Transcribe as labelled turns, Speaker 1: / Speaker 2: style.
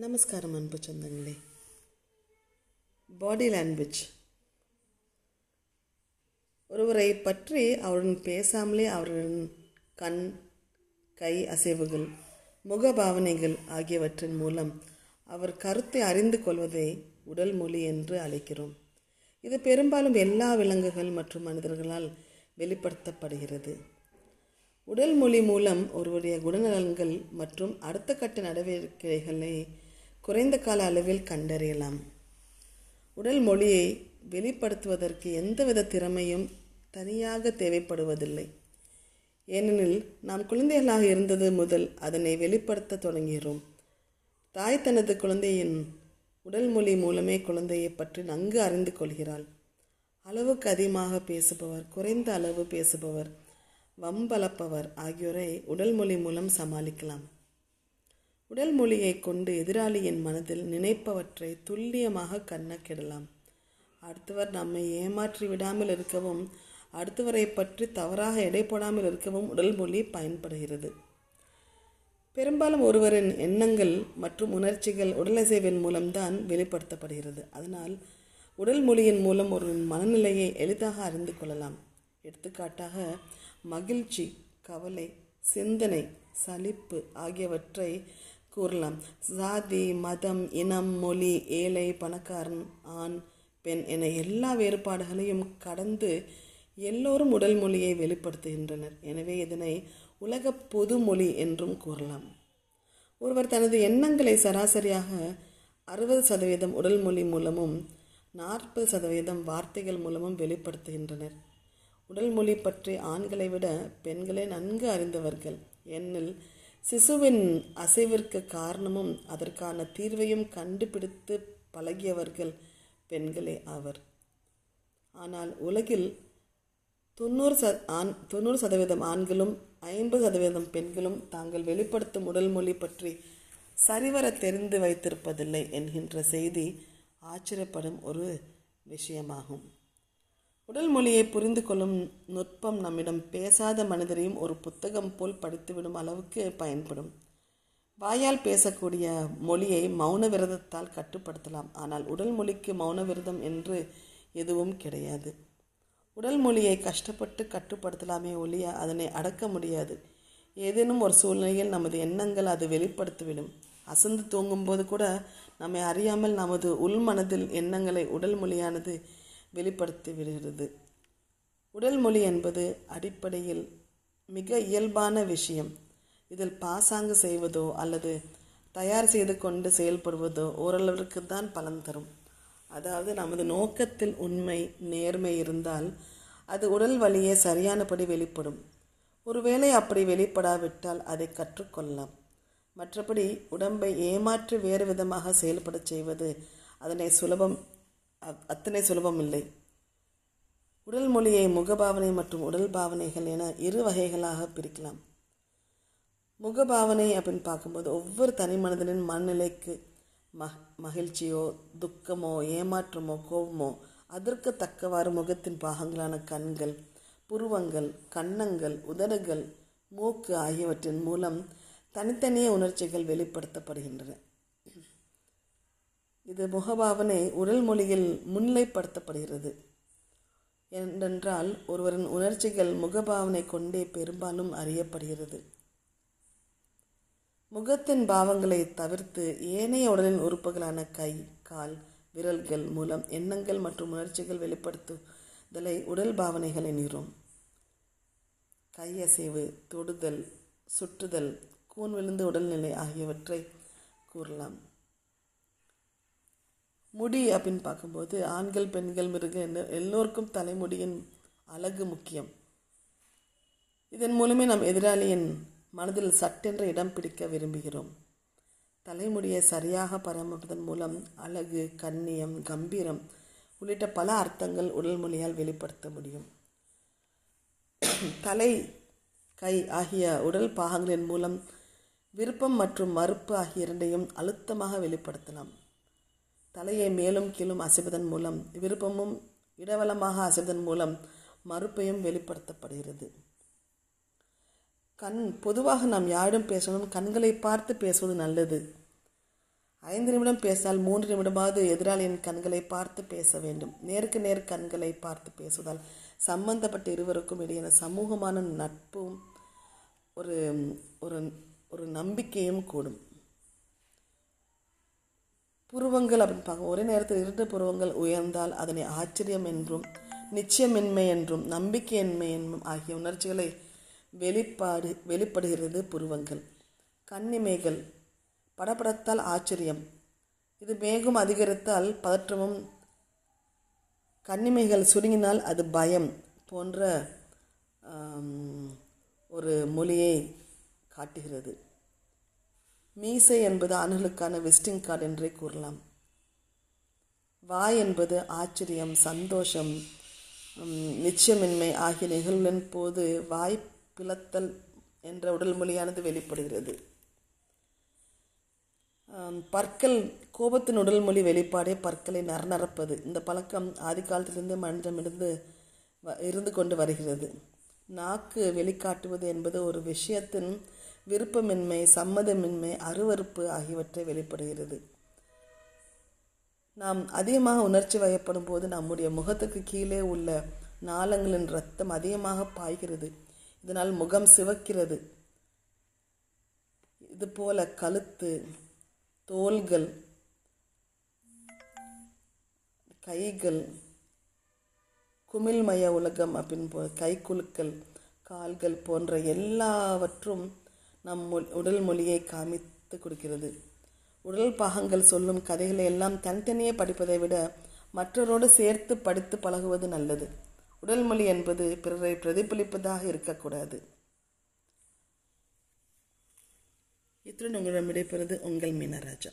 Speaker 1: நமஸ்காரம் அன்பு சொந்தங்களே. பாடி லாங்குவேஜ் ஒருவரை பற்றி அவருடன் பேசாமலே அவருடன் கண் கை அசைவுகள் முகபாவனைகள் ஆகியவற்றின் மூலம் அவர் கருத்தை அறிந்து கொள்வதை உடல் மொழி என்று அழைக்கிறோம். இது பெரும்பாலும் எல்லா விலங்குகள் மற்றும் மனிதர்களால் வெளிப்படுத்தப்படுகிறது. உடல் மொழி மூலம் ஒருவருடைய குணநலன்கள் மற்றும் அடுத்த கட்ட நடவடிக்கைகளை குறைந்த கால அளவில் கண்டறியலாம். உடல் மொழியை வெளிப்படுத்துவதற்கு எந்தவித திறமையும் தனியாக தேவைப்படுவதில்லை. ஏனெனில் நாம் குழந்தைகளாக இருந்தது முதல் அதனை வெளிப்படுத்த தொடங்குகிறோம் தாய் தனது குழந்தையின் உடல் மொழி மூலமே குழந்தையை பற்றி நன்கு அறிந்து கொள்கிறாள். அளவுக்கு அதிகமாக பேசுபவர் குறைந்த அளவு பேசுபவர் வம்பளப்பவர் ஆகியோரை உடல் மொழி மூலம் சமாளிக்கலாம். உடல் மொழியை கொண்டு எதிராளியின் மனதில் நினைப்பவற்றை துல்லியமாக கண்ணக்கிடலாம். அடுத்தவர் நம்மை ஏமாற்றி விடாமல் இருக்கவும் அடுத்தவரை பற்றி தவறாக எடை போடாமல் இருக்கவும் உடல் மொழி பயன்படுகிறது. பெரும்பாலும் ஒருவரின் எண்ணங்கள் மற்றும் உணர்ச்சிகள் உடலசைவின் மூலம்தான் வெளிப்படுத்தப்படுகிறது. அதனால் உடல் மொழியின் மூலம் ஒருவரின் மனநிலையை எளிதாக அறிந்து கொள்ளலாம். எடுத்துக்காட்டாக மகிழ்ச்சி கவலை சிந்தனை சலிப்பு ஆகியவற்றை கூறலாம். சாதி மதம் இனம் மொழி ஏழை பணக்காரன் ஆண் பெண் என எல்லா வேறுபாடுகளையும் கடந்து எல்லோரும் உடல் மொழியை வெளிப்படுத்துகின்றனர். எனவே இதனை உலக பொது மொழி என்றும் கூறலாம். ஒருவர் தனது எண்ணங்களை சராசரியாக அறுபது சதவீதம் உடல் மொழி மூலமும் நாற்பது சதவீதம் வார்த்தைகள் மூலமும் வெளிப்படுத்துகின்றனர். உடல் மொழி பற்றி ஆண்களை விட பெண்களே நன்கு அறிந்தவர்கள். எண்ணில் சிசுவின் அசைவிற்கு காரணமும் அதற்கான தீர்வையும் கண்டுபிடித்து பழகியவர்கள் பெண்களே ஆவர். ஆனால் உலகில் தொண்ணூறு ச ஆண் தொண்ணூறு சதவீதம் ஆண்களும் ஐம்பது சதவீதம் பெண்களும் தாங்கள் வெளிப்படுத்தும் உடல் மொழி பற்றி சரிவர தெரிந்து வைத்திருப்பதில்லை என்கின்ற செய்தி ஆச்சரியப்படும் ஒரு விஷயமாகும். உடல் மொழியை புரிந்து கொள்ளும் நுட்பம் நம்மிடம் பேசாத மனிதரையும் ஒரு புத்தகம் போல் படித்துவிடும் அளவுக்கு பயன்படும். வாயால் பேசக்கூடிய மொழியை மௌன விரதத்தால் கட்டுப்படுத்தலாம். ஆனால் உடல் மொழிக்கு மௌன விரதம் என்று எதுவும் கிடையாது. உடல் மொழியை கஷ்டப்பட்டு கட்டுப்படுத்தலாமே ஒழிய அதனை அடக்க முடியாது. ஏதேனும் ஒரு சூழ்நிலையில் நமது எண்ணங்கள் அது வெளிப்படுத்திவிடும். அசந்து தூங்கும்போது கூட நம்மை அறியாமல் நமது உள்மனதில் எண்ணங்களை உடல் மொழியானது வெளிப்படுத்தி விடுகிறது உடல் மொழி என்பது அடிப்படையில் மிக இயல்பான விஷயம். இதில் பாசாங்கு செய்வதோ அல்லது தயார் செய்து கொண்டு செயல்படுவதோ ஓரளவிற்கு தான் பலன் தரும். அதாவது நமது நோக்கத்தில் உண்மை நேர்மை இருந்தால் அது உடல் வழியே சரியானபடி வெளிப்படும். ஒருவேளை அப்படி வெளிப்படாவிட்டால் அதை கற்றுக்கொள்ளலாம். மற்றபடி உடம்பை ஏமாற்றி வேறு விதமாக செயல்படச் செய்வது அதனை சுலபம் அத்தனை சுலபம் இல்லை. உடல் மொழியை முகபாவனை மற்றும் உடல் பாவனைகள் என இரு வகைகளாக பிரிக்கலாம். முகபாவனை அப்படின்னு பார்க்கும்போது ஒவ்வொரு தனி மனிதனின் மனநிலைக்கு மஹ் மகிழ்ச்சியோ துக்கமோ ஏமாற்றமோ கோபமோ அதற்கு தக்கவாறு முகத்தின் பாகங்களான கண்கள் புருவங்கள் கன்னங்கள் உதடுகள் மூக்கு ஆகியவற்றின் மூலம் தனித்தனியே உணர்ச்சிகள் வெளிப்படுத்தப்படுகின்றன. இது முகபாவனை உடல் மொழியில் முன்னிலைப்படுத்தப்படுகிறது. ஏனென்றால் ஒருவரின் உணர்ச்சிகள் முகபாவனை கொண்டே பெரும்பாலும் அறியப்படுகிறது. முகத்தின் பாவங்களை தவிர்த்து ஏனைய உடலின் உறுப்புகளான கை கால் விரல்கள் மூலம் எண்ணங்கள் மற்றும் உணர்ச்சிகள் வெளிப்படுத்துதலை உடல் பாவனைகள் என்கிறோம் கையசைவு தொடுதல் சுற்றுதல் கூன் விழுந்து உடல்நிலை ஆகியவற்றை கூறலாம். முடி அப்படின்னு பார்க்கும்போது ஆண்கள் பெண்கள் மிருக எல்லோருக்கும் தலைமுடியின் அழகு முக்கியம். இதன் மூலமே நம் எதிராளியின் மனதில் சட்டென்று இடம் பிடிக்க விரும்புகிறோம். தலைமுடியை சரியாக பராமரிப்பதன் மூலம் அழகு கண்ணியம் கம்பீரம் உள்ளிட்ட பல அர்த்தங்கள் உடல் மொழியால் வெளிப்படுத்த முடியும். தலை கை ஆகிய உடல் பாகங்களின் மூலம் விருப்பம் மற்றும் மறுப்பு ஆகிய இரண்டையும் அழுத்தமாக வெளிப்படுத்தலாம். தலையை மேலும் கீழும் அசைவதன் மூலம் விருப்பமும் இடவலமாக அசைவதன் மூலம் மறுப்பையும் வெளிப்படுத்தப்படுகிறது. கண் பொதுவாக நாம் யாரிடம் பேசணும் கண்களை பார்த்து பேசுவது நல்லது. ஐந்து நிமிடம் பேசினால் மூன்று நிமிடமாவது எதிராளியின் கண்களை பார்த்து பேச வேண்டும். நேருக்கு நேர் கண்களை பார்த்து பேசுவதால் சம்பந்தப்பட்ட இருவருக்கும் இடையேன சமூகமான நட்பும் ஒரு ஒரு ஒரு நம்பிக்கையும் கூடும். புருவங்கள் அப்படின்னு பார்க்க ஒரே நேரத்தில் இரண்டு புருவங்கள் உயர்ந்தால் அதனை ஆச்சரியம் என்றும் நிச்சயமின்மை என்றும் நம்பிக்கையின்மை என்றும் ஆகிய உணர்ச்சிகளை வெளிப்பாடு வெளிப்படுகிறது புருவங்கள். கன்னிமைகள் படப்படத்தால் ஆச்சரியம். இது மேகம் அதிகரித்தால் பதற்றமும் கன்னிமைகள் சுருங்கினால் அது பயம் போன்ற ஒரு மொழியை காட்டுகிறது. மீசை என்பது அணுகளுக்கான விசிட்டிங் கார்டு என்றே கூறலாம். வாய் என்பது ஆச்சரியம் சந்தோஷம் நிச்சயமின்மை ஆகிய நிகழ்வுகளின் போது வாய் பிளத்தல் என்ற உடல் மொழியானது வெளிப்படுகிறது. பற்கள் கோபத்தின் உடல் மொழி வெளிப்பாடே பற்களை நரநரப்பது இந்த பழக்கம் ஆதி காலத்திலிருந்து மனிதமிருந்து இருந்து கொண்டு வருகிறது. நாக்கு வெளிக்காட்டுவது என்பது ஒரு விஷயத்தின் விருப்பமின்மை சம்மதமின்மை அருவறுப்பு ஆகியவற்றை வெளிப்படுகிறது. நாம் அதிகமாக உணர்ச்சி வயப்படும் போது நம்முடைய முகத்துக்கு கீழே உள்ள நாளங்களின் ரத்தம் அதிகமாக பாய்கிறது. இதனால் முகம் சிவக்கிறது. இதுபோல கழுத்து தோள்கள் கைகள் குமிழ்மய உலகம் அப்படின்னு போ கைக்குலுக்கள் கால்கள் போன்ற எல்லாவற்றும் நம் உடல் மொழியை காமித்து கொடுக்கிறது. உடல் பாகங்கள் சொல்லும் கதைகளை எல்லாம் தனித்தனியே படிப்பதை விட மற்றவரோடு சேர்த்து படித்து பழகுவது நல்லது. உடல் மொழி என்பது பிறரை பிரதிபலிப்பதாக இருக்கக்கூடாது. இத்துடன் உங்களிடம் விடைபெறுவது உங்கள் மீனராஜா.